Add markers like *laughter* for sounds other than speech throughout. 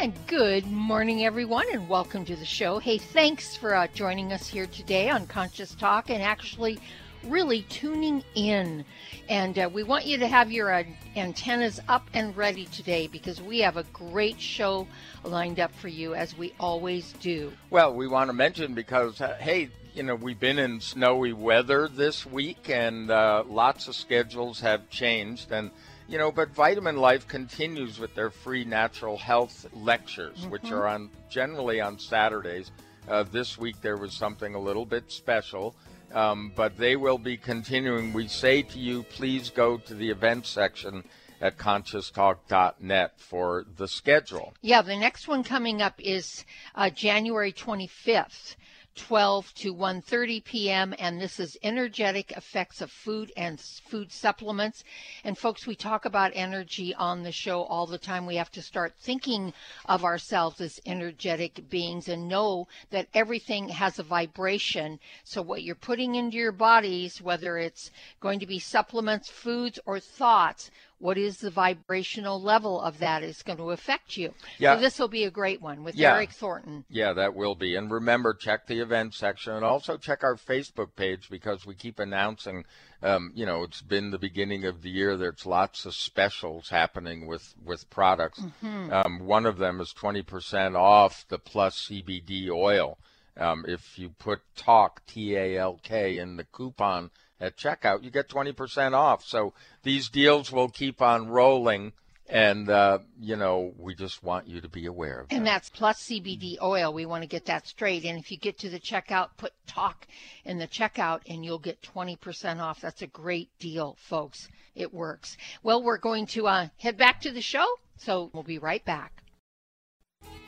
And good morning, everyone, and welcome to the show. Hey, thanks for uh, joining us here today on Conscious Talk and actually really tuning in. And uh, we want you to have your uh, antennas up and ready today because we have a great show lined up for you, as we always do. Well, we want to mention because, uh, hey, you know, we've been in snowy weather this week and uh, lots of schedules have changed. And you know, but Vitamin Life continues with their free natural health lectures, mm-hmm. which are on generally on Saturdays. Uh, this week there was something a little bit special, um, but they will be continuing. We say to you, please go to the event section at conscioustalk.net for the schedule. Yeah, the next one coming up is uh, January 25th. 12 to 1:30 p.m. and this is energetic effects of food and food supplements. And folks, we talk about energy on the show all the time. We have to start thinking of ourselves as energetic beings and know that everything has a vibration. So what you're putting into your bodies, whether it's going to be supplements, foods or thoughts, what is the vibrational level of that is going to affect you. Yeah. So this will be a great one with yeah. Eric Thornton. Yeah, that will be. And remember, check the event section and also check our Facebook page because we keep announcing. Um, you know, it's been the beginning of the year. There's lots of specials happening with with products. Mm-hmm. Um, one of them is 20% off the Plus CBD oil. Um, if you put Talk T A L K in the coupon at checkout, you get 20% off. So these deals will keep on rolling. And, uh, you know, we just want you to be aware of that. And that's plus CBD oil. We want to get that straight. And if you get to the checkout, put talk in the checkout and you'll get 20% off. That's a great deal, folks. It works. Well, we're going to uh, head back to the show. So we'll be right back.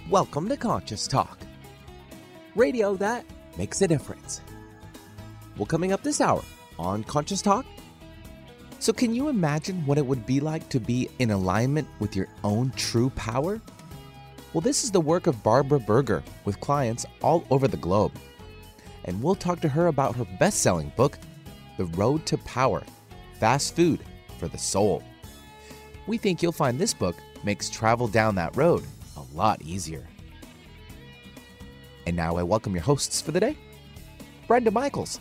Welcome to Conscious Talk, radio that makes a difference. Well, coming up this hour, on Conscious Talk? So, can you imagine what it would be like to be in alignment with your own true power? Well, this is the work of Barbara Berger with clients all over the globe. And we'll talk to her about her best selling book, The Road to Power Fast Food for the Soul. We think you'll find this book makes travel down that road a lot easier. And now I welcome your hosts for the day Brenda Michaels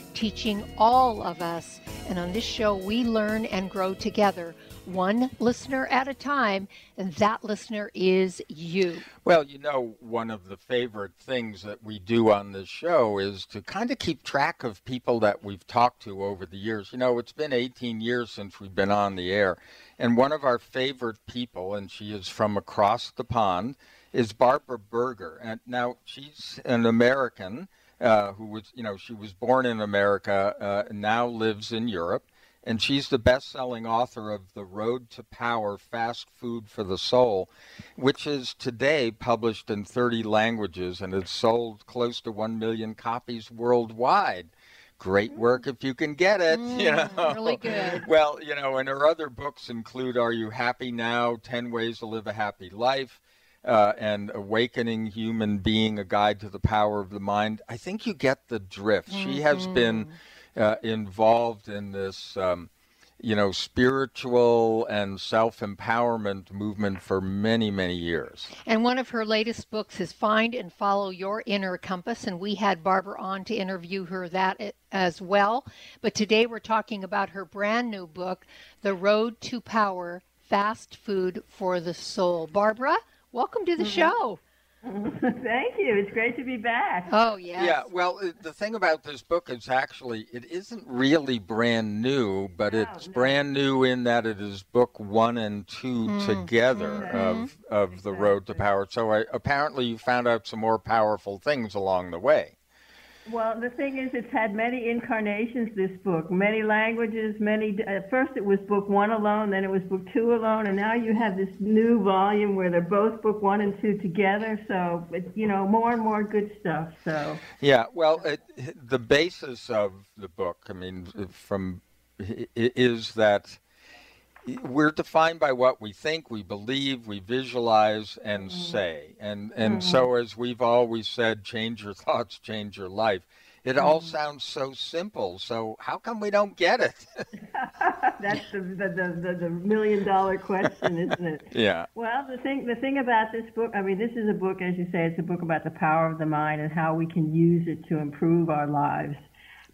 teaching all of us. And on this show, we learn and grow together one listener at a time, and that listener is you. Well, you know, one of the favorite things that we do on this show is to kind of keep track of people that we've talked to over the years. You know, it's been 18 years since we've been on the air, and one of our favorite people, and she is from across the pond, is Barbara Berger. And now she's an American. Uh, who was, you know, she was born in America, uh, now lives in Europe and she's the best-selling author of The Road to Power: Fast Food for the Soul, which is today published in 30 languages and has sold close to 1 million copies worldwide. Great work if you can get it, *laughs* mm, you know. Really good. Well, you know, and her other books include Are You Happy Now? 10 Ways to Live a Happy Life. Uh, and Awakening Human Being, A Guide to the Power of the Mind. I think you get the drift. Mm-hmm. She has been mm-hmm uh, involved in this, um, you know, spiritual and self empowerment movement for many, many years. And one of her latest books is Find and Follow Your Inner Compass. And we had Barbara on to interview her that as well. But today we're talking about her brand new book, The Road to Power Fast Food for the Soul. Barbara, welcome to the mm-hmm. show. *laughs* Thank you. It's great to be back. Oh, yeah. Yeah, well, the thing about this book is actually it isn't really brand new, but no, it's no. brand new in that it is book one and two mm. together mm-hmm. of of exactly. the road to power. So I, apparently, you found out some more powerful things along the way. Well, the thing is, it's had many incarnations, this book, many languages, many. At first, it was book one alone, then it was book two alone, and now you have this new volume where they're both book one and two together. So, you know, more and more good stuff. So. Yeah, well, it, the basis of the book, I mean, from is that we're defined by what we think, we believe, we visualize, and mm-hmm. say. And and mm-hmm. so, as we've always said, change your thoughts, change your life. It mm-hmm. all sounds so simple. So how come we don't get it? *laughs* That's the the, the the million dollar question, isn't it? *laughs* yeah. Well, the thing the thing about this book, I mean, this is a book, as you say, it's a book about the power of the mind and how we can use it to improve our lives.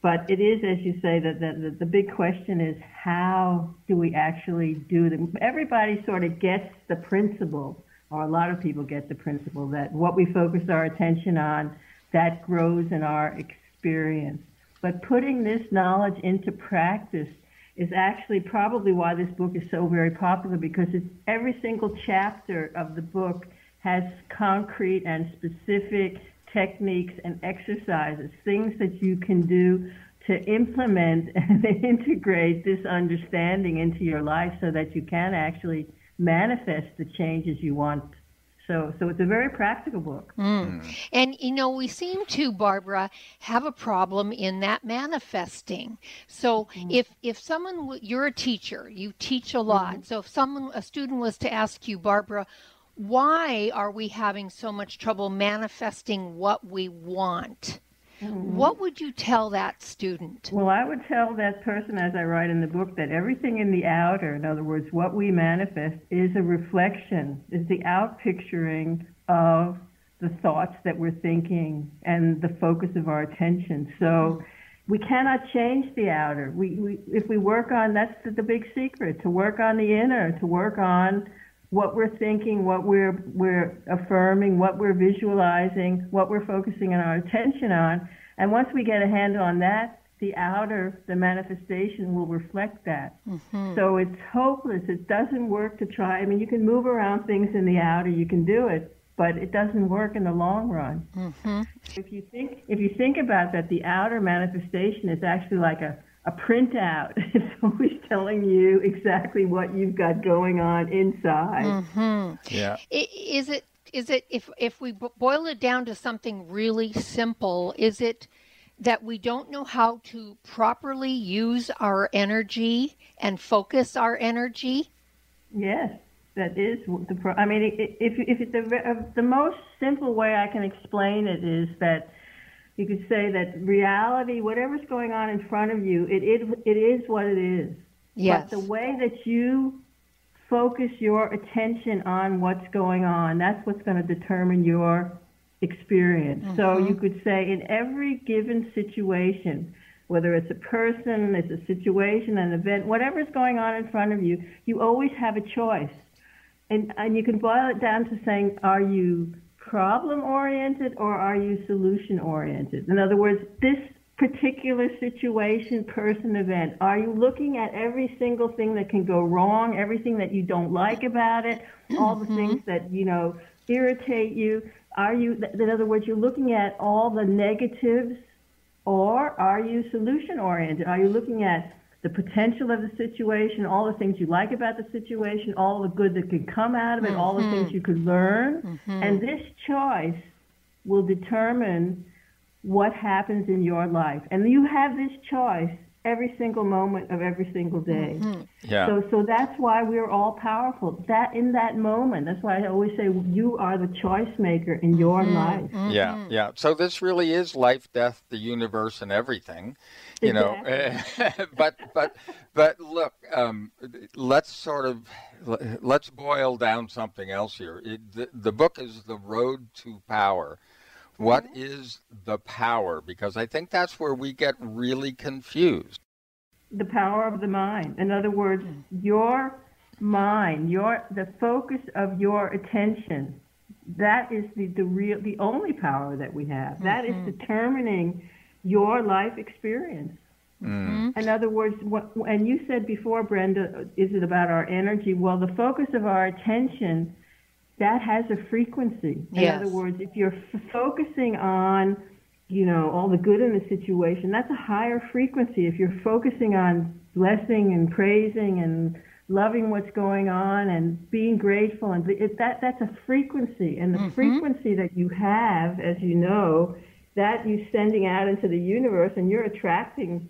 But it is, as you say, that the, the, big question is how do we actually do them? Everybody sort of gets the principle, or a lot of people get the principle that what we focus our attention on, that grows in our experience. But putting this knowledge into practice is actually probably why this book is so very popular because it's every single chapter of the book has concrete and specific techniques and exercises, things that you can do to implement *laughs* and integrate this understanding into your life so that you can actually manifest the changes you want. So, so it's a very practical book. Mm. And you know, we seem to, Barbara, have a problem in that manifesting. So, mm. if if someone, you're a teacher, you teach a lot. Mm-hmm. So, if someone, a student, was to ask you, Barbara, why are we having so much trouble manifesting what we want? Mm-hmm. What would you tell that student? Well, I would tell that person, as I write in the book, that everything in the outer, in other words, what we manifest, is a reflection, is the out picturing of the thoughts that we're thinking and the focus of our attention. So we cannot change the outer. We, we if we work on that's the, the big secret to work on the inner, to work on what we're thinking, what we're we're affirming, what we're visualizing, what we're focusing our attention on. And once we get a handle on that, the outer, the manifestation will reflect that. Mm-hmm. So it's hopeless. It doesn't work to try. I mean, you can move around things in the outer, you can do it, but it doesn't work in the long run. Mm-hmm. If you think if you think about that, the outer manifestation is actually like a a printout. *laughs* It's always telling you exactly what you've got going on inside. Mm-hmm. Yeah. Is it is it if if we boil it down to something really simple, is it that we don't know how to properly use our energy and focus our energy? Yes, that is the. Pro- I mean, if if the uh, the most simple way I can explain it is that you could say that reality, whatever's going on in front of you, it, it, it is what it is. Yes. But the way that you focus your attention on what's going on, that's what's going to determine your experience. Mm-hmm. So you could say in every given situation, whether it's a person, it's a situation, an event, whatever's going on in front of you, you always have a choice. And, and you can boil it down to saying, are you problem oriented or are you solution oriented? In other words, this particular situation, person, event, are you looking at every single thing that can go wrong, everything that you don't like about it, all the mm-hmm. things that, you know, irritate you? Are you, in other words, you're looking at all the negatives or are you solution oriented? Are you looking at the potential of the situation, all the things you like about the situation, all the good that could come out of it, mm-hmm. all the things mm-hmm. you could learn. Mm-hmm. And this choice will determine what happens in your life. And you have this choice every single moment of every single day. Mm-hmm. Yeah. So so that's why we're all powerful. That in that moment. That's why I always say you are the choice maker in your mm-hmm. life. Mm-hmm. Yeah, yeah. So this really is life, death, the universe, and everything. You exactly. know, *laughs* but but but look, um, let's sort of let's boil down something else here. It, the, the book is the road to power. What mm-hmm. is the power? Because I think that's where we get really confused. The power of the mind. In other words, your mind, your the focus of your attention, that is the, the real the only power that we have. Mm-hmm. That is mm-hmm. determining your life experience. Mm. In other words, what, and you said before, Brenda, is it about our energy? Well, the focus of our attention that has a frequency. In yes. other words, if you're f- focusing on, you know, all the good in the situation, that's a higher frequency. If you're focusing on blessing and praising and loving what's going on and being grateful and it, that that's a frequency and the mm-hmm. frequency that you have as you know that you're sending out into the universe and you're attracting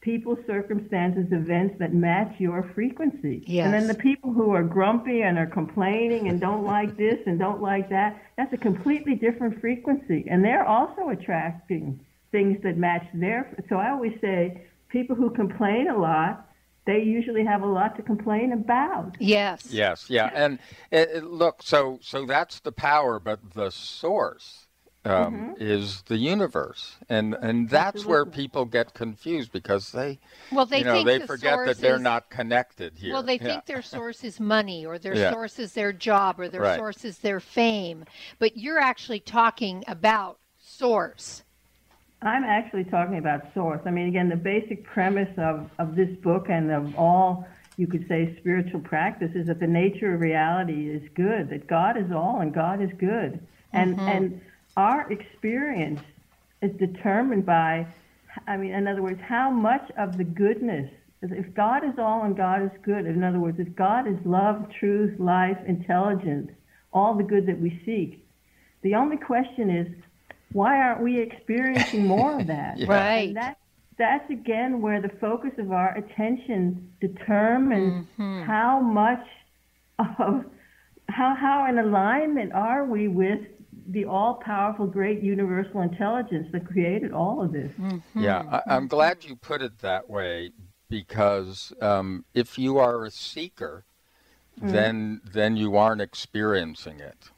people circumstances events that match your frequency yes. and then the people who are grumpy and are complaining and don't like this and don't like that that's a completely different frequency and they're also attracting things that match their so i always say people who complain a lot they usually have a lot to complain about. Yes. Yes. Yeah. And it, it, look, so so that's the power, but the source um, mm-hmm. is the universe, and and that's Absolutely. where people get confused because they, well, they you know, they the forget that they're is, not connected here. Well, they yeah. think their source is money, or their yeah. source is their job, or their right. source is their fame. But you're actually talking about source. I'm actually talking about source. I mean, again, the basic premise of, of this book and of all, you could say, spiritual practice is that the nature of reality is good, that God is all and God is good. And, mm-hmm. and our experience is determined by, I mean, in other words, how much of the goodness, if God is all and God is good, in other words, if God is love, truth, life, intelligence, all the good that we seek, the only question is, why aren't we experiencing more of that? *laughs* yeah. Right. That, that's again where the focus of our attention determines mm-hmm. how much of how how in alignment are we with the all-powerful great universal intelligence that created all of this. Mm-hmm. Yeah, I, am glad you put it that way because um, if you are a seeker, mm-hmm. then then you aren't experiencing it.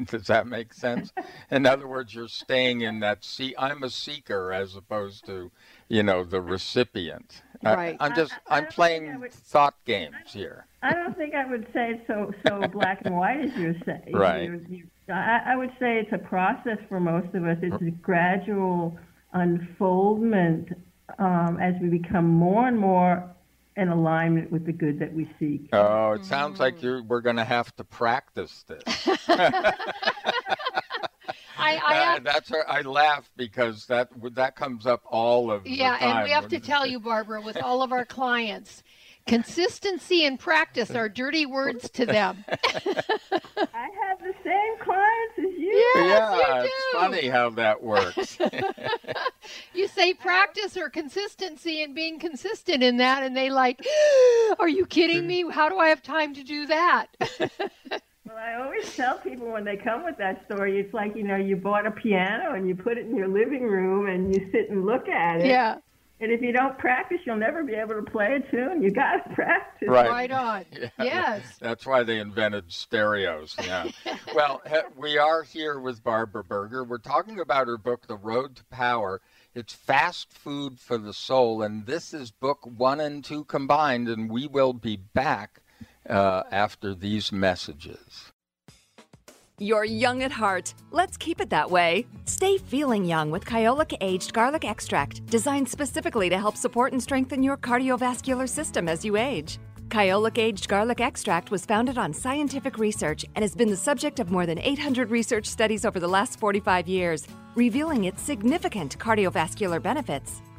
*laughs* Does that make sense? in other words, you're staying in that see. I'm a seeker as opposed to, you know, the recipient. Right. I, am just I, am playing would, thought games here. I don't think I would say so so black and white as you're saying. Right. You, you, I, I would say it's a process for most of us. It's a gradual unfoldment um, as we become more and more in alignment with the good that we seek. Oh, it sounds like you're, we're going to have to practice this. *laughs* *laughs* I, I have, that's I laugh because that that comes up all of the yeah, and we have to tell you, Barbara, with all of our clients, consistency and practice are dirty words to them. *laughs* I have the same clients as you. Yes, yeah, you it's funny how that works. *laughs* *laughs* you say practice or consistency and being consistent in that, and they like, *gasps* are you kidding me? How do I have time to do that? *laughs* Well, I always tell people when they come with that story, it's like, you know, you bought a piano and you put it in your living room and you sit and look at it. Yeah. And if you don't practice, you'll never be able to play a tune. You got to *laughs* practice. Right. Right on. *laughs* Yeah. Yes. That's why they invented stereos. Yeah. *laughs* well, we are here with Barbara Berger. We're talking about her book, The Road to Power. It's fast food for the soul, and this is book one and two combined. And we will be back uh, after these messages. You're young at heart. Let's keep it that way. Stay feeling young with Kyolic Aged Garlic Extract, designed specifically to help support and strengthen your cardiovascular system as you age. Kyolic Aged Garlic Extract was founded on scientific research and has been the subject of more than 800 research studies over the last 45 years, revealing its significant cardiovascular benefits.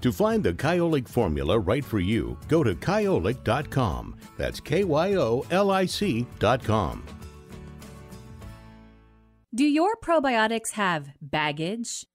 To find the Kyolic formula right for you, go to kyolic.com. That's K Y O L I C.com. Do your probiotics have baggage?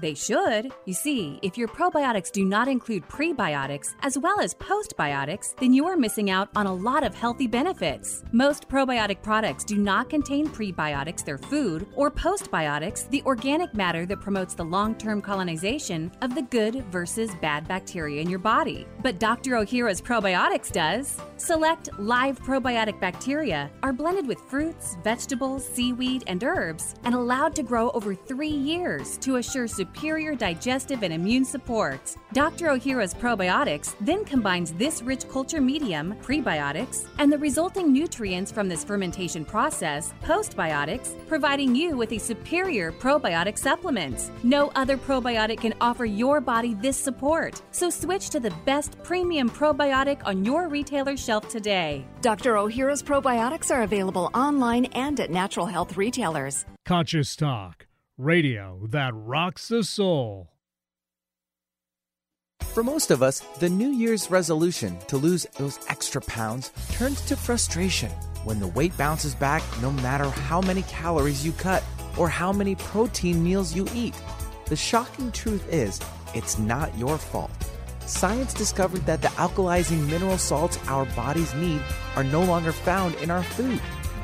They should. You see, if your probiotics do not include prebiotics as well as postbiotics, then you are missing out on a lot of healthy benefits. Most probiotic products do not contain prebiotics, their food, or postbiotics, the organic matter that promotes the long term colonization of the good versus bad bacteria in your body. But Dr. Ohhira's probiotics does. Select live probiotic bacteria are blended with fruits, vegetables, seaweed, and herbs and allowed to grow over three years to assure superior digestive and immune support. Dr. Ohhira's probiotics then combines this rich culture medium, prebiotics, and the resulting nutrients from this fermentation process, postbiotics, providing you with a superior probiotic supplement. No other probiotic can offer your body this support, so switch to the best premium probiotic on your retailer shelf today. Dr. Ohhira's probiotics are available online and at natural health retailers. Conscious Talk, radio that rocks the soul. For most of us, the New Year's resolution to lose those extra pounds turns to frustration when the weight bounces back no matter how many calories you cut or how many protein meals you eat. The shocking truth is, it's not your fault. Science discovered that the alkalizing mineral salts our bodies need are no longer found in our food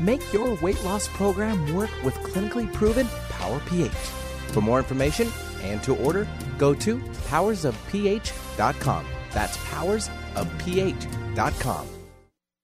Make your weight loss program work with clinically proven Power pH. For more information and to order, go to powersofph.com. That's powersofph.com.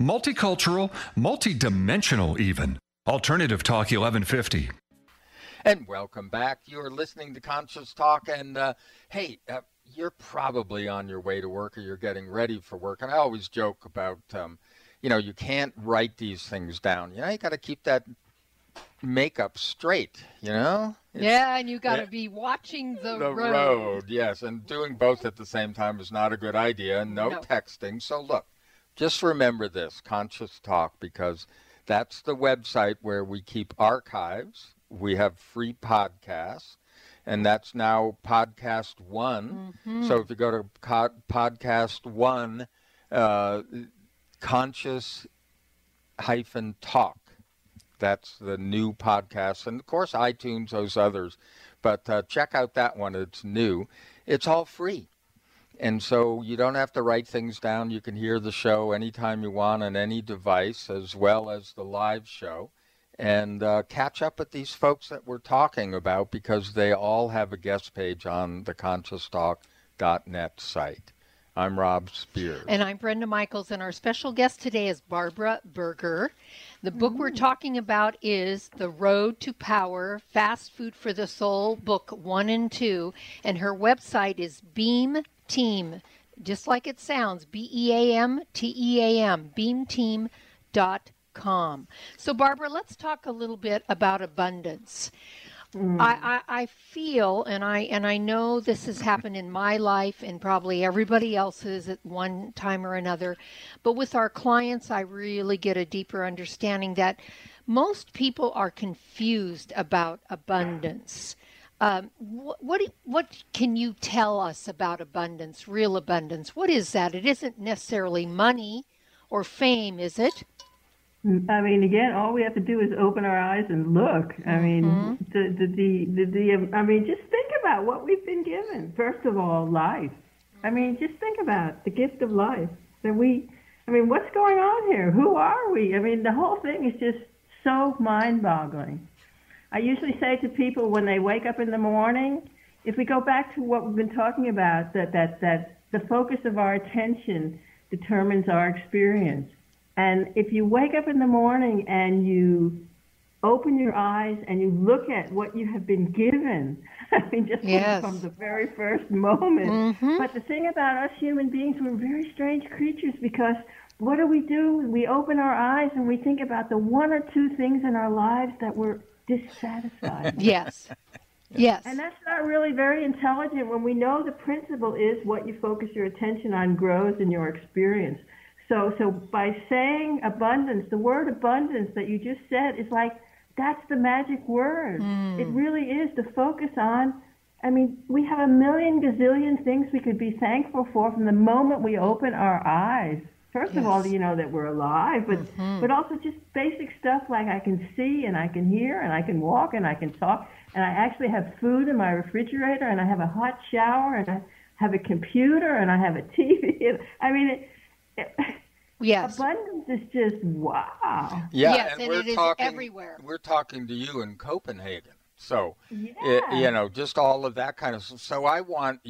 Multicultural, multidimensional, even. Alternative Talk 1150. And welcome back. You're listening to Conscious Talk. And uh, hey, uh, you're probably on your way to work or you're getting ready for work. And I always joke about, um, you know, you can't write these things down. You know, you got to keep that makeup straight, you know? It's, yeah, and you got to be watching the, the road. road. Yes, and doing both at the same time is not a good idea. No, no. texting. So look, just remember this Conscious Talk, because that's the website where we keep archives. We have free podcasts, and that's now Podcast One. Mm-hmm. So if you go to co- Podcast One, uh, Conscious hyphen Talk, that's the new podcast. And of course, iTunes, those others. But uh, check out that one, it's new. It's all free. And so you don't have to write things down. You can hear the show anytime you want on any device, as well as the live show, and uh, catch up with these folks that we're talking about because they all have a guest page on the conscioustalk.net site. I'm Rob Spears. And I'm Brenda Michaels, and our special guest today is Barbara Berger. The book we're talking about is The Road to Power Fast Food for the Soul, Book 1 and 2. And her website is Beam Team, just like it sounds, B E A M T E A M, beamteam.com. So, Barbara, let's talk a little bit about abundance. Mm. I, I, I, feel and I and I know this has happened in my life and probably everybody else's at one time or another, but with our clients I really get a deeper understanding that most people are confused about abundance. Um, what, what what can you tell us about abundance, real abundance? What is that? It isn't necessarily money or fame, is it? I mean, again, all we have to do is open our eyes and look. I mean, Mm-hmm. the, the, the, the, the, I mean, just think about what we've been given. First of all, life. I mean, just think about the gift of life. That we, I mean, what's going on here? Who are we? I mean, the whole thing is just so mind-boggling. I usually say to people when they wake up in the morning, if we go back to what we've been talking about, that, that, that the focus of our attention determines our experience. And if you wake up in the morning and you open your eyes and you look at what you have been given, *laughs* I mean, just from- Yes. from the very first moment. Mhm. But the thing about us human beings, we're very strange creatures because what do we do? We open our eyes and we think about the one or two things in our lives that we're dissatisfied. Yes. *laughs* Yes. And that's not really very intelligent when we know the principle is what you focus your attention on grows in your experience. So, so by saying abundance, the word abundance that you just said is like, that's the magic word. Hmm. It really is to focus on. I mean, we have a million gazillion things we could be thankful for from the moment we open our eyes. First of all, Yes. you know that we're alive, but mm-hmm. but also just basic stuff like I can see and I can hear and I can walk and I can talk and I actually have food in my refrigerator and I have a hot shower and I have a computer and I have a *laughs* TV. I mean, it, it, yes. abundance is just wow. Yeah, Yes, and, and we're it is talking everywhere. We're talking to you in Copenhagen, so Yeah. you know, just all of that kind of stuff. So I want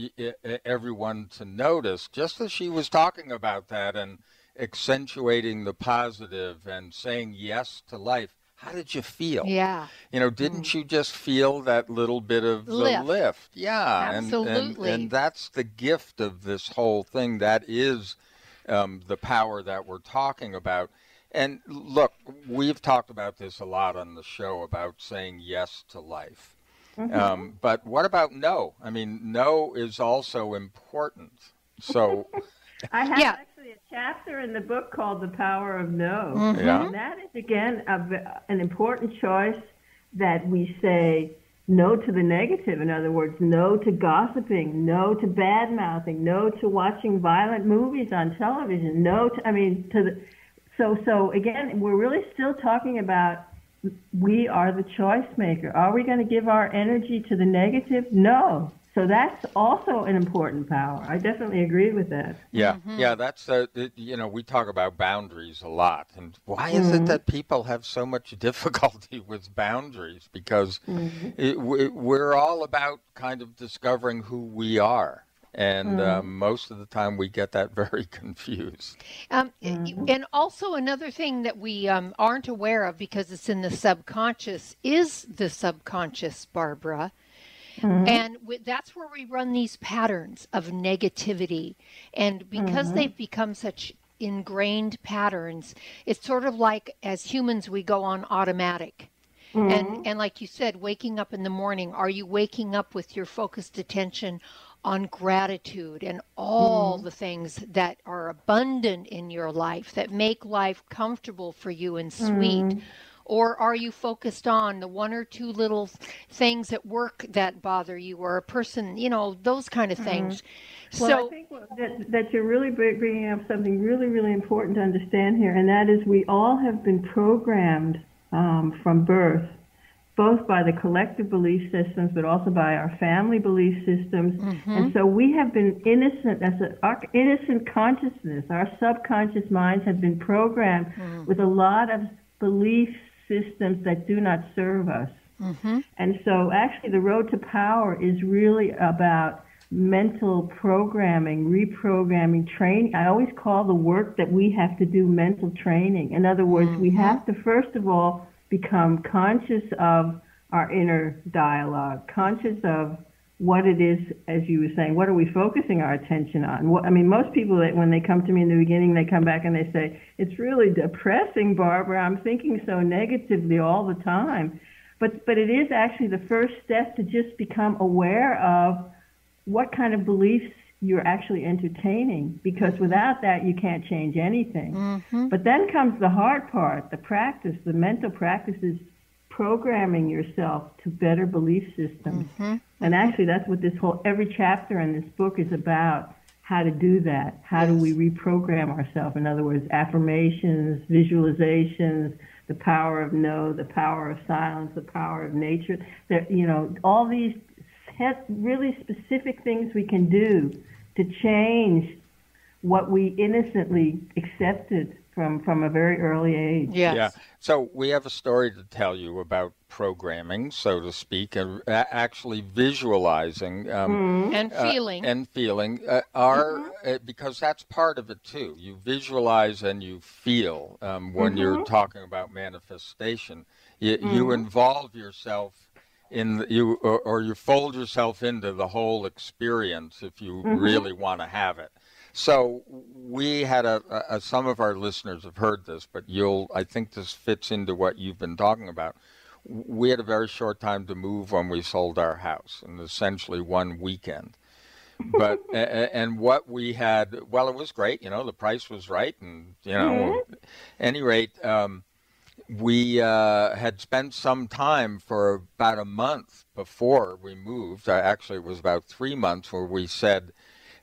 everyone to notice, just as she was talking about that and accentuating the positive and saying yes to life. How did you feel? Yeah. You know, didn't you just feel that little bit of the Lift. lift? Yeah, and- Absolutely. And, and that's the gift of this whole thing. That is um, the power that we're talking about. And look, we've talked about this a lot on the show about saying yes to life. Um, but what about no? I mean, no is also important. So, *laughs* I have Yeah. actually a chapter in the book called The Power of No. Yeah. And that is, again, a, v- an important choice that we say no to the negative. In other words, no to gossiping, no to bad mouthing, no to watching violent movies on television, no to, I mean, to the, so, so again, we're really still talking about we are the choice maker. Are we going to give our energy to the negative? No. So that's also an important power. I definitely agree with that. yeah, Mm-hmm. yeah, that's uh, you know, we talk about boundaries a lot, and why is it that people have so much *laughs* difficulty with boundaries? Because it, we, we're all about kind of discovering who we are, and uh, most of the time we get that *laughs* very confused. Um, And also, another thing that we um, aren't aware of because it's in the subconscious is the subconscious, Barbara. And w- that's where we run these patterns of negativity. And because they've become such ingrained patterns, it's sort of like as humans, we go on automatic. And, and like you said, waking up in the morning, are you waking up with your focused attention on gratitude and all mm-hmm. the things that are abundant in your life that make life comfortable for you and sweet? Mm-hmm. Or are you focused on the one or two little things at work that bother you, or a person, you know, those kind of mm-hmm. things? Well, so, I think that, that you're really bringing up something really, really important to understand here, and that is we all have been programmed um, from birth, both by the collective belief systems, but also by our family belief systems. Mm-hmm. And so we have been innocent, as a, our innocent consciousness, our subconscious minds have been programmed mm. with a lot of belief systems that do not serve us. Mm-hmm. And so, actually, the road to power is really about mental programming, reprogramming, training. I always call the work that we have to do mental training. In other words, we mm-hmm. have to, first of all, become conscious of our inner dialogue, conscious of what it is, as you were saying, what are we focusing our attention on? What, I mean, most people that when they come to me in the beginning, they come back and they say, it's really depressing, Barbara. I'm thinking so negatively all the time. But, but it is actually the first step to just become aware of what kind of beliefs you're actually entertaining because without that you can't change anything. But then comes the hard part, the practice, the mental practices programming yourself to better belief systems. Mm-hmm. And actually, that's what this whole every chapter in this book is about. How to do that? How yes. do we reprogram ourselves? In other words, affirmations, visualizations, the power of no, the power of silence, the power of nature. That you know, all these really specific things we can do to change what we innocently accepted from from a very early age. Yes. Yeah. So we have a story to tell you about programming, so to speak, and actually visualizing um, mm-hmm. and feeling uh, and feeling uh, are mm-hmm. uh, because that's part of it too. You visualize and you feel um, when mm-hmm. you're talking about manifestation. You, you mm-hmm. involve yourself in the, you or, or, you fold yourself into the whole experience if you mm-hmm. really want to have it. So we had a, a, some of our listeners have heard this, but you'll I think this fits into what you've been talking about. We had a very short time to move when we sold our house, and essentially one weekend. But *laughs* and what we had, well, it was great. You know, the price was right, and you know, mm-hmm. any rate. Um, we uh, had spent some time for about a month before we moved. Uh, actually, it was about three months where we said,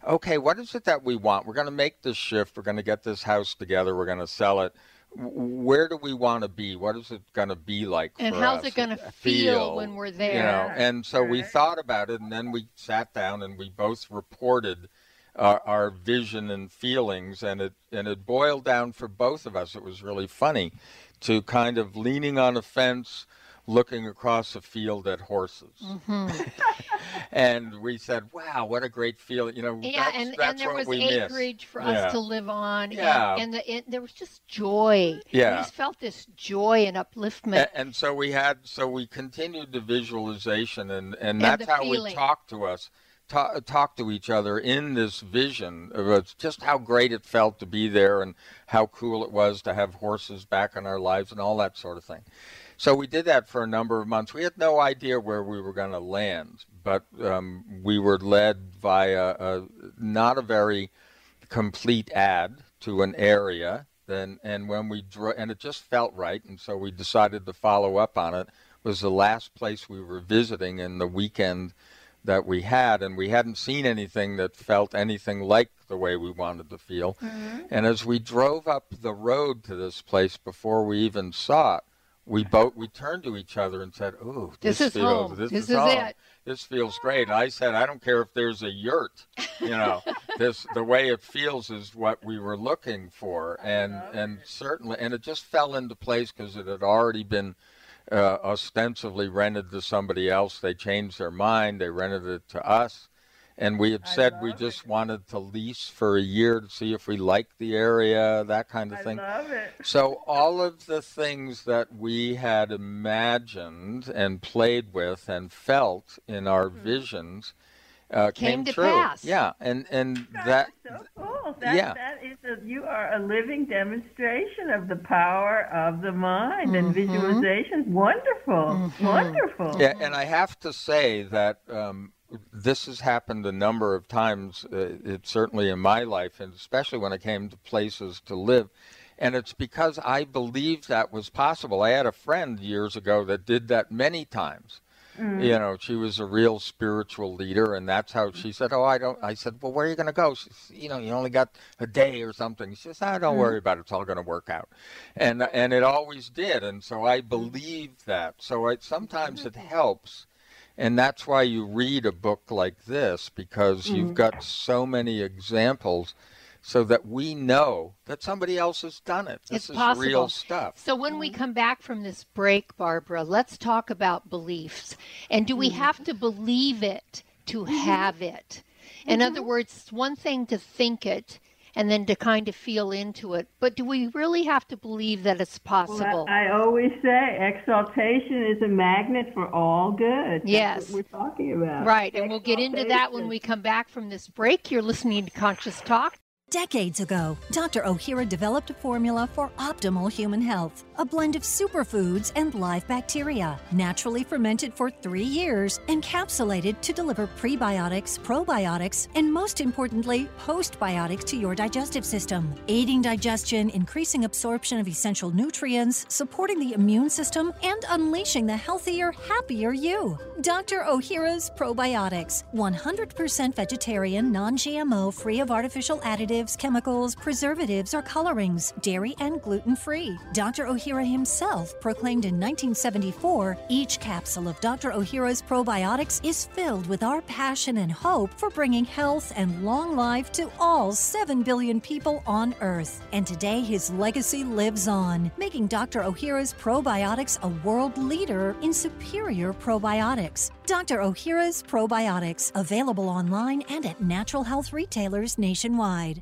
okay, what is it that we want? We're going to make this shift. We're going to get this house together. We're going to sell it. Where do we want to be? What is it going to be like? And how's us? it going to feel, when we're there? You know, and so we thought about it, and then we sat down and we both reported our, our vision and feelings, and it and it boiled down for both of us. It was really funny to kind of leaning on a fence, looking across a field at horses. Mm-hmm. *laughs* *laughs* and we said, wow, what a great feeling. You know, yeah, that's, and, that's and there was acreage miss. for yeah. us to live on. Yeah. And, and the, it, there was just joy. Yeah. We just felt this joy and upliftment. And, and so we had, so we continued the visualization, and, and, and that's how feeling. we talked to us. Talk, to each other in this vision of just how great it felt to be there and how cool it was to have horses back in our lives and all that sort of thing. So we did that for a number of months. We had no idea where we were going to land, but um, we were led via a, not a very complete ad to an area. Then, and when we drew, and it just felt right, and so we decided to follow up on it. Was the last place we were visiting in the weekend that we had, and we hadn't seen anything that felt anything like the way we wanted to feel. Mm-hmm. And as we drove up the road to this place before we even saw it, we both we turned to each other and said, "Ooh, this, this is feels home. this, this is, is home. it. This feels great." And I said, "I don't care if there's a yurt, you know, *laughs* this the way it feels is what we were looking for." And and certainly, and it just fell into place because it had already been uh, ostensibly rented to somebody else. They changed their mind. They rented it to us. And we had said we just it. wanted to lease for a year to see if we liked the area, that kind of thing. I love it. So all of the things that we had imagined and played with and felt in our mm-hmm. visions uh, came, came to true. pass. Yeah, and and That's that so cool. That, yeah. that is a, you are a living demonstration of the power of the mind mm-hmm. and visualizations. Wonderful, mm-hmm. wonderful. Yeah, and I have to say that. Um, this has happened a number of times. Uh, it certainly in my life, and especially when it came to places to live. And it's because I believed that was possible. I had a friend years ago that did that many times. Mm. You know, she was a real spiritual leader, and that's how she said, "Oh, I don't." I said, "Well, where are you going to go?" She said, "You know, you only got a day or something." She says, "I don't mm. worry about it; it's all going to work out," and and it always did. And so I believed that. So I, sometimes it helps, and that's why you read a book like this because mm. you've got so many examples so that we know that somebody else has done it. This it's is possible. real stuff. So when we come back from this break, Barbara, let's talk about beliefs. And do we mm-hmm. have to believe it to mm-hmm. have it? In mm-hmm. other words, it's one thing to think it and then to kind of feel into it. But do we really have to believe that it's possible? Well, I, I always say exaltation is a magnet for all good. Yes. we're talking about. Right. And we'll get into that when we come back from this break. You're listening to Conscious Talk. Decades ago, Dr. Ohhira developed a formula for optimal human health a blend of superfoods and live bacteria, naturally fermented for three years, encapsulated to deliver prebiotics, probiotics, and most importantly, postbiotics to your digestive system, aiding digestion, increasing absorption of essential nutrients, supporting the immune system, and unleashing the healthier, happier you. Dr. Ohhira's Probiotics, 100% vegetarian, non GMO, free of artificial additives, chemicals, preservatives, or colorings, dairy and gluten free. Dr. Ohhira himself proclaimed in 1974 each capsule of Dr. Ohhira's probiotics is filled with our passion and hope for bringing health and long life to all 7 billion people on Earth. And today his legacy lives on, making Dr. Ohhira's probiotics a world leader in superior probiotics. Dr. Ohhira's probiotics, available online and at natural health retailers nationwide.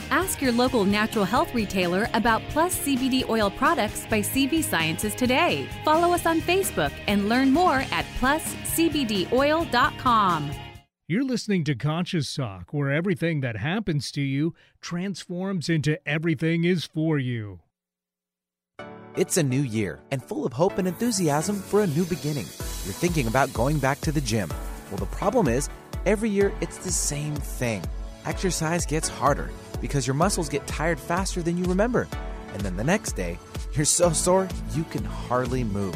Ask your local natural health retailer about Plus CBD oil products by CV Sciences today. Follow us on Facebook and learn more at pluscbdoil.com. You're listening to Conscious Talk, where everything that happens to you transforms into everything is for you. It's a new year and full of hope and enthusiasm for a new beginning. You're thinking about going back to the gym. Well, the problem is, every year it's the same thing. Exercise gets harder because your muscles get tired faster than you remember. And then the next day, you're so sore you can hardly move.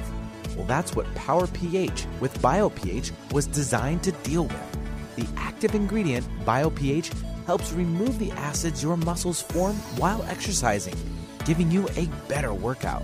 Well, that's what Power pH with BioPH was designed to deal with. The active ingredient, BioPH, helps remove the acids your muscles form while exercising, giving you a better workout.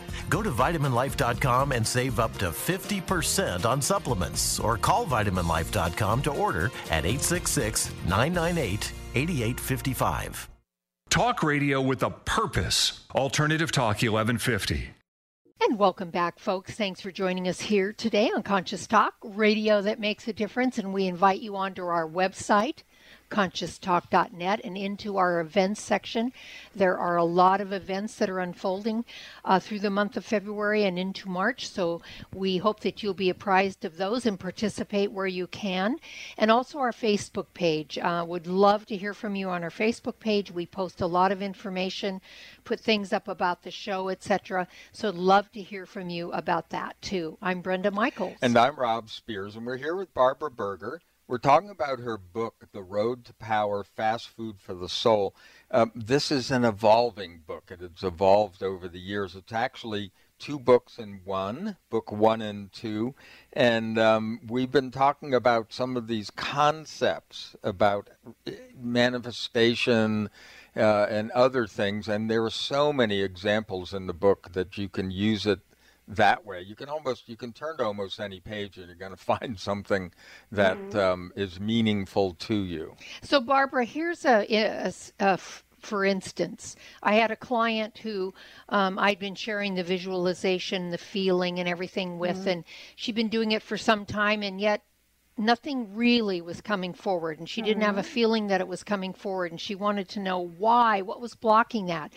Go to vitaminlife.com and save up to 50% on supplements or call vitaminlife.com to order at 866 998 8855. Talk radio with a purpose. Alternative Talk 1150. And welcome back, folks. Thanks for joining us here today on Conscious Talk, radio that makes a difference. And we invite you onto our website, conscioustalk.net and into our events section. There are a lot of events that are unfolding uh, through the month of February and into March. So we hope that you'll be apprised of those and participate where you can. And also our Facebook page. Uh, would love to hear from you on our Facebook page. We post a lot of information, put things up about the show, etc. So love to hear from you about that too. I'm Brenda Michaels. And I'm Rob Spears, and we're here with Barbara Berger We're talking about her book, The Road to Power Fast Food for the Soul. Um, this is an evolving book. It has evolved over the years. It's actually two books in one, book one and two. And um, we've been talking about some of these concepts about eh, manifestation uh, and other things. And there are so many examples in the book that you can use it that way. You can almost you can turn to almost any page and you're going *laughs* to find something that mm-hmm. um, is meaningful to you. So Barbara, here's a, a, a for instance, I had a client who um, I'd been sharing the visualization, the feeling, and everything with, mm-hmm. and she'd been doing it for some time, and yet nothing really was coming forward and she mm-hmm. didn't have a mm-hmm. feeling that it was coming forward and she wanted to know why what was blocking that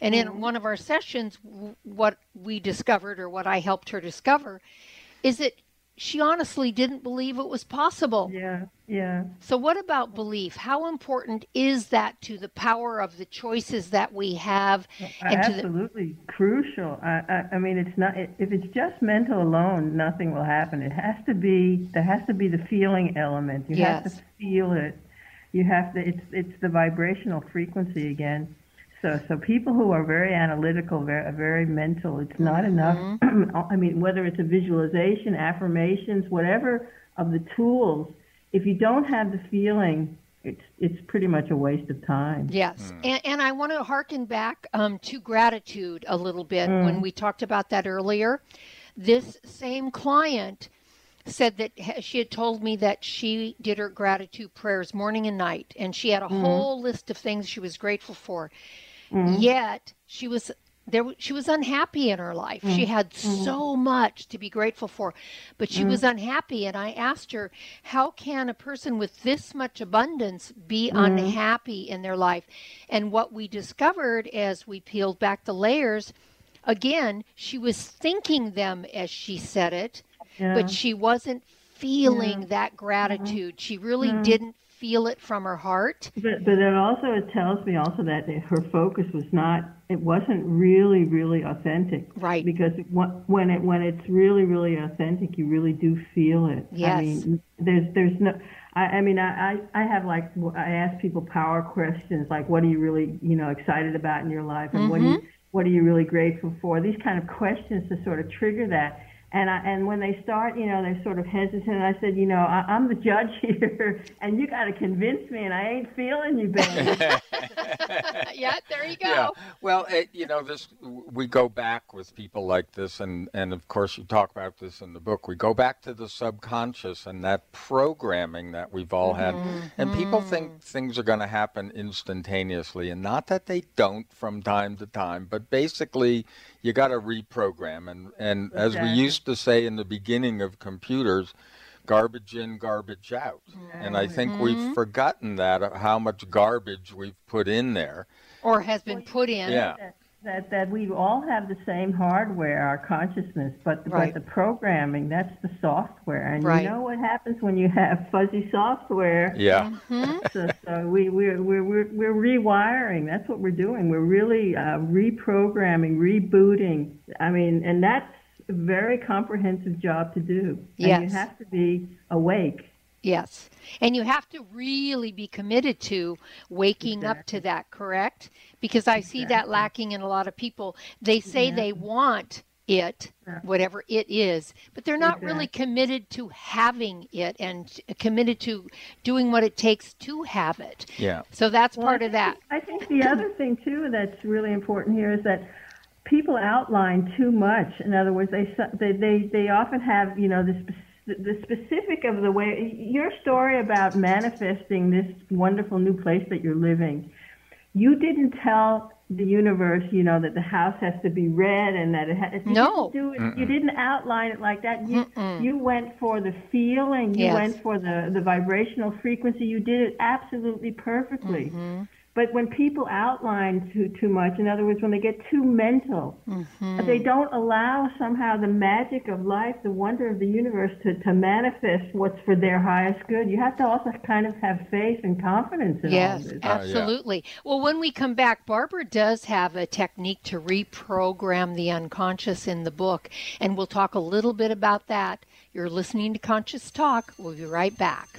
and mm-hmm. in one of our sessions what we discovered or what i helped her discover is that she honestly didn't believe it was possible. Yeah, yeah. So, what about belief? How important is that to the power of the choices that we have? And Absolutely the... crucial. I, I, I, mean, it's not. If it's just mental alone, nothing will happen. It has to be. There has to be the feeling element. You yes. have to feel it. You have to. It's it's the vibrational frequency again. So, so people who are very analytical, very, very mental, it's not enough. Mm-hmm. *clears throat* I mean, whether it's a visualization, affirmations, whatever of the tools, if you don't have the feeling, it's it's pretty much a waste of time. Yes, mm. and, and I want to harken back um, to gratitude a little bit mm. when we talked about that earlier. This same client said that she had told me that she did her gratitude prayers morning and night, and she had a mm. whole list of things she was grateful for. Mm-hmm. Yet she was there she was unhappy in her life. Mm-hmm. She had mm-hmm. so much to be grateful for, but she mm-hmm. was unhappy and I asked her, "How can a person with this much abundance be mm-hmm. unhappy in their life?" And what we discovered as we peeled back the layers, again, she was thinking them as she said it, yeah. but she wasn't feeling yeah. that gratitude. She really didn't feel it from her heart. But but it also it tells me also that her focus was not it wasn't really really authentic. Right. Because when it when it's really really authentic, you really do feel it. Yes. I mean, there's there's no. I, I mean, I, I have like I ask people power questions like, what are you really you know excited about in your life, and mm-hmm. what are you what are you really grateful for? These kind of questions to sort of trigger that and I, and when they start, you know, they're sort of hesitant. I said, you know, I, I'm the judge *laughs* here, and you got to convince me, and I ain't feeling you, baby. *laughs* *laughs* yeah, there you go. Yeah. Well, it, you know, this we go back with people like this, and and of course you talk about this in the book. We go back to the subconscious and that programming that we've all had, mm-hmm. and people think mm-hmm. things are going to happen instantaneously, and not that they don't from time to time, but basically you got to reprogram. And, and as we used to say in the beginning of computers, garbage in, garbage out. Mm-hmm. And I think mm-hmm. we've forgotten that, uh, how much garbage we've put in there. Or has been put in. Yeah that that we all have the same hardware, our consciousness, but right. but the programming that's the software, and right. you know what happens when you have fuzzy software. Yeah. Mm-hmm. so, so we we're, we're we're we're rewiring. That's what we're doing. We're really uh, reprogramming, rebooting. I mean, and that's a very comprehensive job to do. Yes. And you have to be awake Yes. And you have to really be committed to waking exactly. up to that, correct? Because I exactly. see that lacking in a lot of people. They say yeah. they want it, whatever it is, but they're not exactly. really committed to having it and committed to doing what it takes to have it. Yeah. So that's well, part of that. I think the other thing too that's really important here is that people outline too much. In other words, they they they, they often have you know this the, specific of the way your story about manifesting this wonderful new place that you're living, you didn't tell the universe, you know, that the house has to be red and that it has. You no, didn't do it, you didn't outline it like that. You Mm-mm. you went for the feeling. You yes. went for the the vibrational frequency. You did it absolutely perfectly. Mm-hmm. But when people outline too too much, in other words, when they get too mental, mm-hmm. they don't allow somehow the magic of life, the wonder of the universe to, to manifest what's for their highest good. You have to also kind of have faith and confidence in yes, all this. absolutely. Uh, yeah. Well, when we come back, Barbara does have a technique to reprogram the unconscious in the book, and we'll talk a little bit about that. You're listening to Conscious Talk. We'll be right back.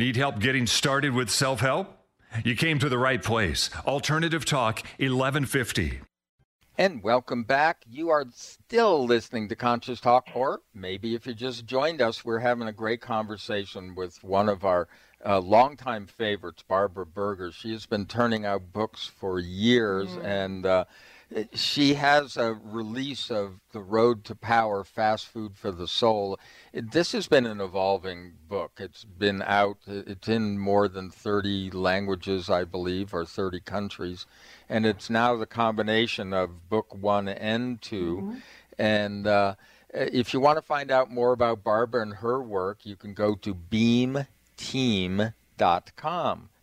Need help getting started with self help? You came to the right place. Alternative Talk 1150. And welcome back. You are still listening to Conscious Talk, or maybe if you just joined us, we're having a great conversation with one of our uh, longtime favorites, Barbara Berger. She has been turning out books for years, mm. and uh, she has a release of The Road to Power Fast Food for the Soul. This has been an evolving book. It's been out, it's in more than 30 languages, I believe, or 30 countries. And it's now the combination of book one and 2 mm-hmm. And uh, if you want to find out more about Barbara and her work, you can go to beamteam.com.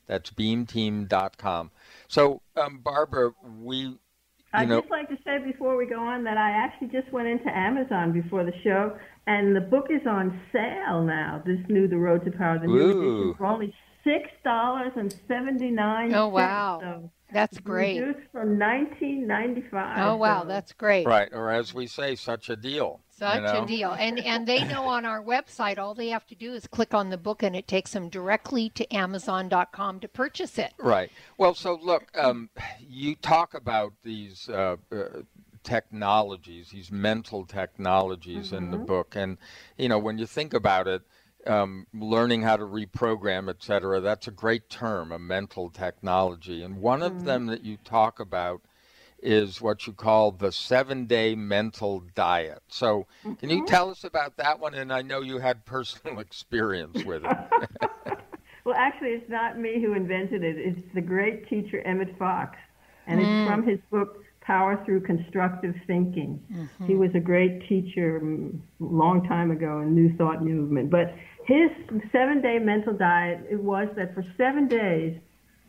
That's beamteam.com. So, um, Barbara, we I'd just like to say before we go on that I actually just went into Amazon before the show, and the book is on sale now. This new The Road to Power, the new edition, for only six dollars and seventy nine. Oh wow! So that's great. Reduced from nineteen ninety five. Oh wow, so. that's great. Right, or as we say, such a deal. Such you know? a deal. And and they know on our website all they have to do is click on the book and it takes them directly to amazon.com to purchase it. Right. Well, so look, um, you talk about these uh, uh, technologies, these mental technologies mm-hmm. in the mm-hmm. book and you know, when you think about it, um, learning how to reprogram, et cetera, that's a great term, a mental technology. And one mm-hmm. of them that you talk about is what you call the seven day mental diet. So, mm-hmm. can you mm-hmm. tell us about that one? And I know you had personal *laughs* experience with it. *laughs* well, actually, it's not me who invented it, it's the great teacher Emmett Fox. And mm. it's from his book, Power Through Constructive Thinking. Mm-hmm. He was a great teacher a mm, long time ago in New Thought Movement. But his seven day mental diet, it was that for seven days,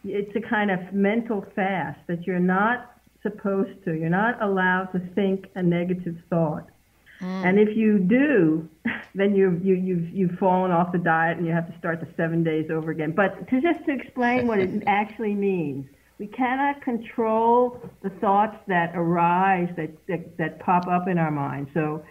it's a kind of mental fast that you're not supposed to. You're not allowed to think a negative thought. Mm. And if you do, *laughs* then you you you've you've fallen off the diet and you have to start the seven days over again. But to just to explain what it *laughs* actually means, we cannot control the thoughts that arise that that, that pop up in our mind. So,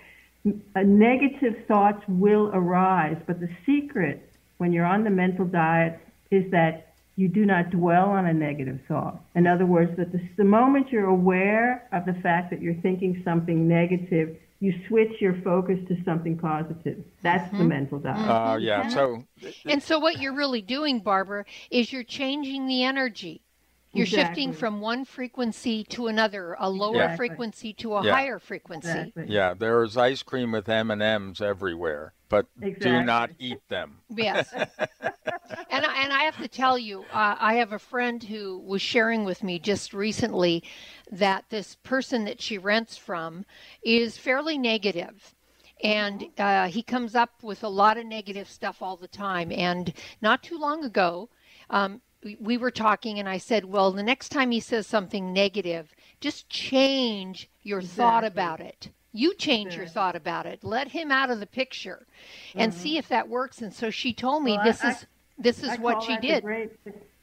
uh, negative thoughts will arise, but the secret when you're on the mental diet is that you do not dwell on a negative thought. In other words, that the, the moment you're aware of the fact that you're thinking something negative, you switch your focus to something positive. That's mm-hmm. the mental diet. Oh, uh, yeah. So, and so what you're really doing, Barbara, is you're changing the energy. You're Exactly. shifting from one frequency to another, a lower Exactly. frequency to a Yeah. higher frequency. Exactly. Yeah, there is ice cream with M and M's everywhere, but do not eat them. Yes. *laughs* and I, and I have to tell you, uh, I have a friend who was sharing with me just recently that this person that she rents from is fairly negative. And uh, he comes up with a lot of negative stuff all the time. And not too long ago, um, we, we were talking, and I said, Well, the next time he says something negative, just change your thought about it. You change your thought about it. Let him out of the picture, and mm-hmm. see if that works. And so she told me Well, this I- is this is I what she that the did. great,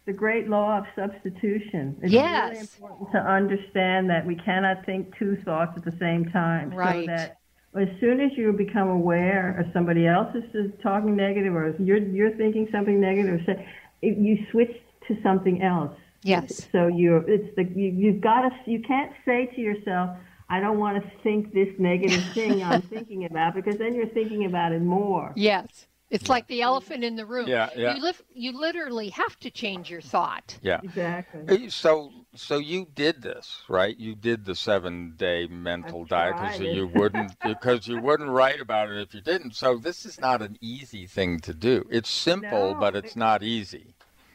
the great law of substitution. It's Yes. really important to understand that we cannot think two thoughts at the same time. Right. So that as soon as you become aware of somebody else is talking negative or you're you're thinking something negative, say, you switch to something else. Yes. So you're it's the you, you've got to you can't say to yourself. I don't want to think this negative thing I'm *laughs* thinking about because then you're thinking about it more. Yes. It's like the elephant in the room. Yeah, yeah. You live, you literally have to change your thought. Yeah. Exactly. So, so you did this, right? You did the seven-day mental diet because tried you wouldn't because you wouldn't write about it if you didn't. So this is not an easy thing to do. It's simple, No, but it's not easy.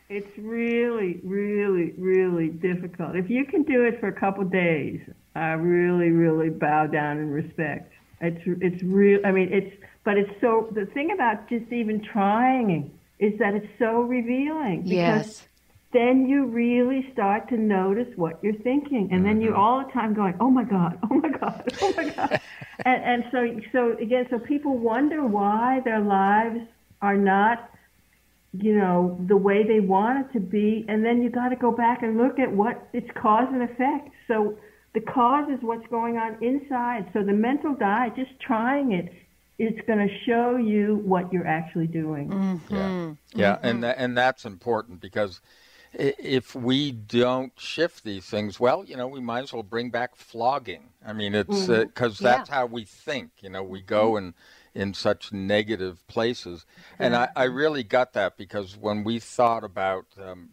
It's really, really, really difficult. If you can do it for a couple days, I really, really bow down in respect. It's it's real. I mean, it's but it's so. The thing about just even trying is that it's so revealing. Because Yes. Then you really start to notice what you're thinking, and then you're mm-hmm. all the time going, "Oh my God! Oh my God! Oh my God!" *laughs* and and so so again, so people wonder why their lives are not you know, the way they want it to be, and then you got to go back and look at what it's cause and effect. So the cause is what's going on inside. So the mental diet, just trying it, it's going to show you what you're actually doing. Mm-hmm. Yeah, mm-hmm. and tha- and that's important because if we don't shift these things, well, you know, we might as well bring back flogging. I mean, it's uh, mm-hmm. because Yeah. that's how we think. You know, we go mm-hmm. in in such negative places, and I, I really got that because when we thought about um,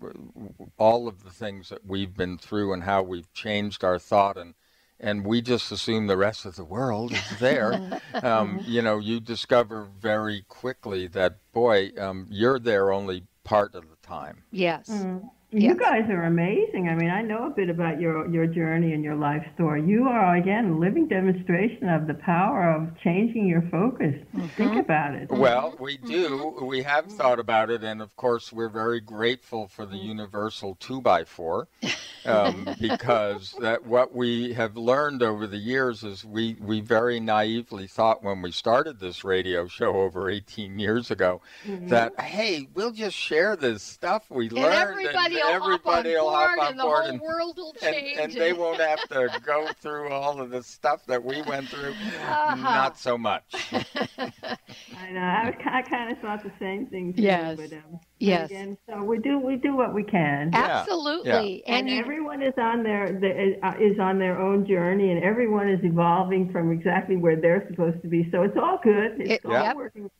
all of the things that we've been through and how we've changed our thought and and we just assume the rest of the world is *laughs* there. um, you know, you discover very quickly that boy, um, you're there only part of the time. Yes. Mm. You guys are amazing. I mean, I know a bit about your your journey and your life story. You are again a living demonstration of the power of changing your focus. Think about it. Well, we do. We have thought about it, and of course, we're very grateful for the universal two by four, *laughs* um, because that what we have learned over the years is we we very naively thought when we started this radio show over 18 years ago Mm-hmm. that hey, we'll just share this stuff we And learned, everybody will everybody hop on will hop board on and the board whole and- world will and, change. and they won't have to go through all of the stuff that we went through. Uh-huh. Not so much. *laughs* I know. I, I kind of thought the same thing. Too, Yes. But, um, Yes. Again, so we do we do what we can. Absolutely. And, And you- everyone is on their the- uh, is on their own journey, and everyone is evolving from exactly where they're supposed to be. So it's all good. It's It- all yep. working.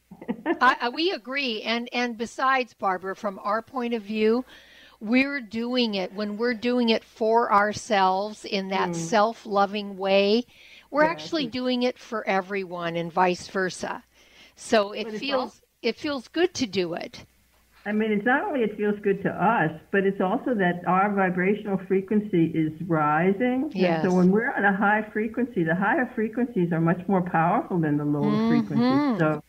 I, I, we agree. And and besides, Barbara, from our point of view, we're doing it when we're doing it for ourselves in that Mm. self-loving way. We're Yeah, actually doing it for everyone, and vice versa. So it feels it feels good to do it. I mean, it's not only it feels good to us, but it's also that our vibrational frequency is rising. And Yes. So when we're on a high frequency, the higher frequencies are much more powerful than the lower Mhm. frequencies. So,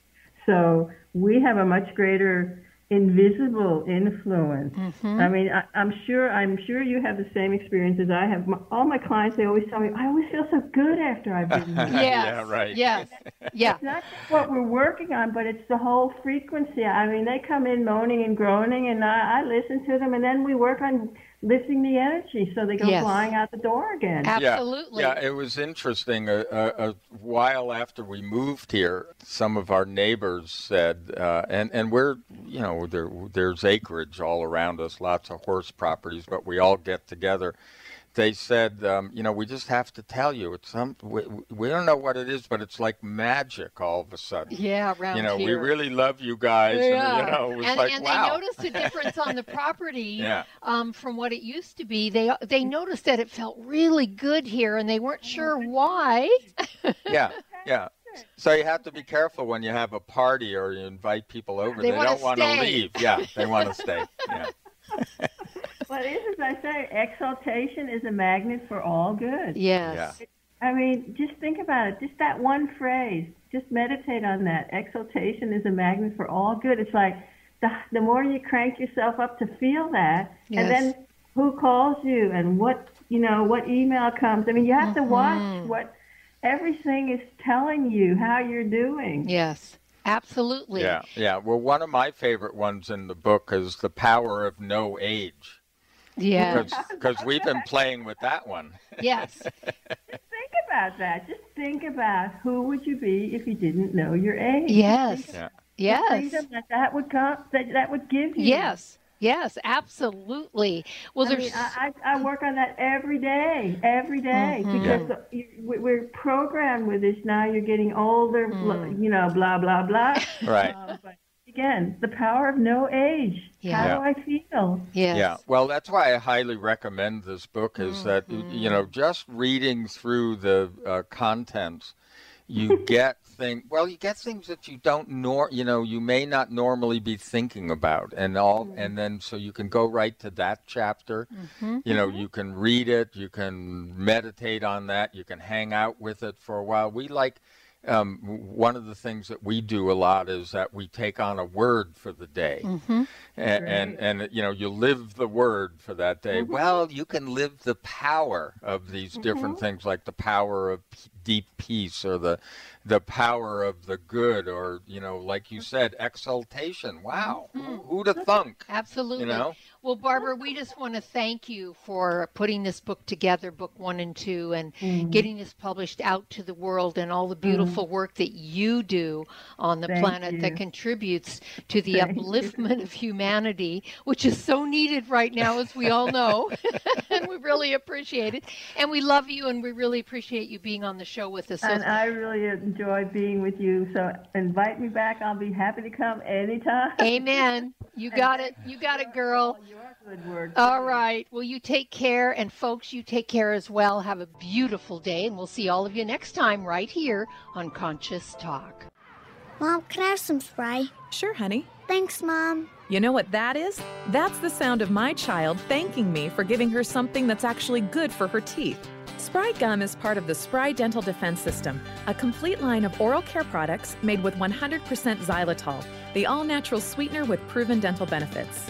so we have a much greater invisible influence. Mhm. I mean, I, I'm sure I'm sure you have the same experience as I have. My, all my clients they always tell me, I always feel so good after I've been *laughs* here. yeah, right. Yes. *laughs* Yeah. It's not just what we're working on, but it's the whole frequency. I mean, they come in moaning and groaning, and I, I listen to them, and then we work on lifting the energy so they go Yes. flying out the door again. Absolutely. Yeah, yeah it was interesting. A, a, a while after we moved here, some of our neighbors said, uh, and and we're you know there there's acreage all around us, lots of horse properties, but we all get together they said, um, you know, we just have to tell you. It's some we, we don't know what it is, but it's like magic all of a sudden. Yeah, around You know, here. we really love you guys. Yeah. And, you know, it was and, like, and wow. they noticed a difference on the *laughs* property Yeah. um, from what it used to be. They they noticed that it felt really good here, and they weren't sure why. yeah, yeah. *laughs* So you have to be careful when you have a party or you invite people over. They They, don't want to leave. Yeah, they want to stay. *laughs* Yeah. But it is, as I say, exaltation is a magnet for all good. Yes. I mean, just think about it. Just that one phrase. Just meditate on that. Exaltation is a magnet for all good. It's like the the more you crank yourself up to feel that, Yes. and then who calls you and what you know what email comes. I mean, you have to mm-hmm. watch what everything is telling you how you're doing. Yes, absolutely. Yeah, yeah. Well, one of my favorite ones in the book is the power of no age. Yes. Because we've been playing with that one. Yes. *laughs* Think about that. Just think about who would you be if you didn't know your age. Yes. Yeah. Yes. that that would come that that would give you. Yes. Yes. Absolutely. Well, I there's. mean, I, I I work on that every day, every day, Mhm. because the, you, we- we're programmed with this now. You're getting older, blah, you know, blah blah blah. Right. Uh, but again, the power of no age. Yeah. How do I feel? yes. Yeah, well, that's why I highly recommend this book. Is that Mm-hmm. you know just reading through the uh, contents, you *laughs* get things, Well, you get things that you don't nor you know you may not normally be thinking about, and all, Mm-hmm. and then so you can go right to that chapter. You know, you can read it, you can meditate on that, you can hang out with it for a while. We like. Um, one of the things that we do a lot is that we take on a word for the day. Mm-hmm. and, and and you know you live the word for that day. Well you can live the power of these different things like the power of p- deep peace or the the power of the good or you know like you said exaltation. Wow. Who, who'd have thunk Absolutely. you know Well, Barbara, we just want to thank you for putting this book together, book one and two, and Mm-hmm. getting this published out to the world and all the beautiful work that you do on the Thank planet that contributes to the Thank you. upliftment of humanity, which is so needed right now, as we all know. *laughs* and we really appreciate it. And we love you, and we really appreciate you being on the show with us. So And I really enjoy being with you. So invite me back. I'll be happy to come anytime. Amen. You *laughs* got it. You got it, girl. Your good work. All right. Well, you take care. And folks, you take care as well. Have a beautiful day. And we'll see all of you next time right here on Conscious Talk. Mom, can I have some spray? Sure, honey. Thanks, Mom. You know what that is? That's the sound of my child thanking me for giving her something that's actually good for her teeth. Spry Gum is part of the Spry Dental Defense System, a complete line of oral care products made with 100% xylitol, the all natural sweetener with proven dental benefits.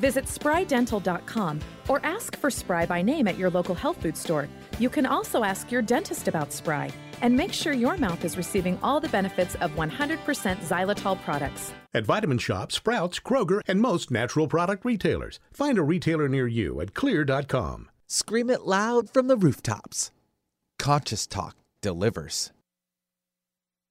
Visit sprydental.com or ask for Spry by name at your local health food store. You can also ask your dentist about Spry and make sure your mouth is receiving all the benefits of 100% xylitol products. At Vitamin Shoppe, Sprouts, Kroger, and most natural product retailers. Find a retailer near you at xlear.com. Scream it loud from the rooftops. Conscious Talk delivers.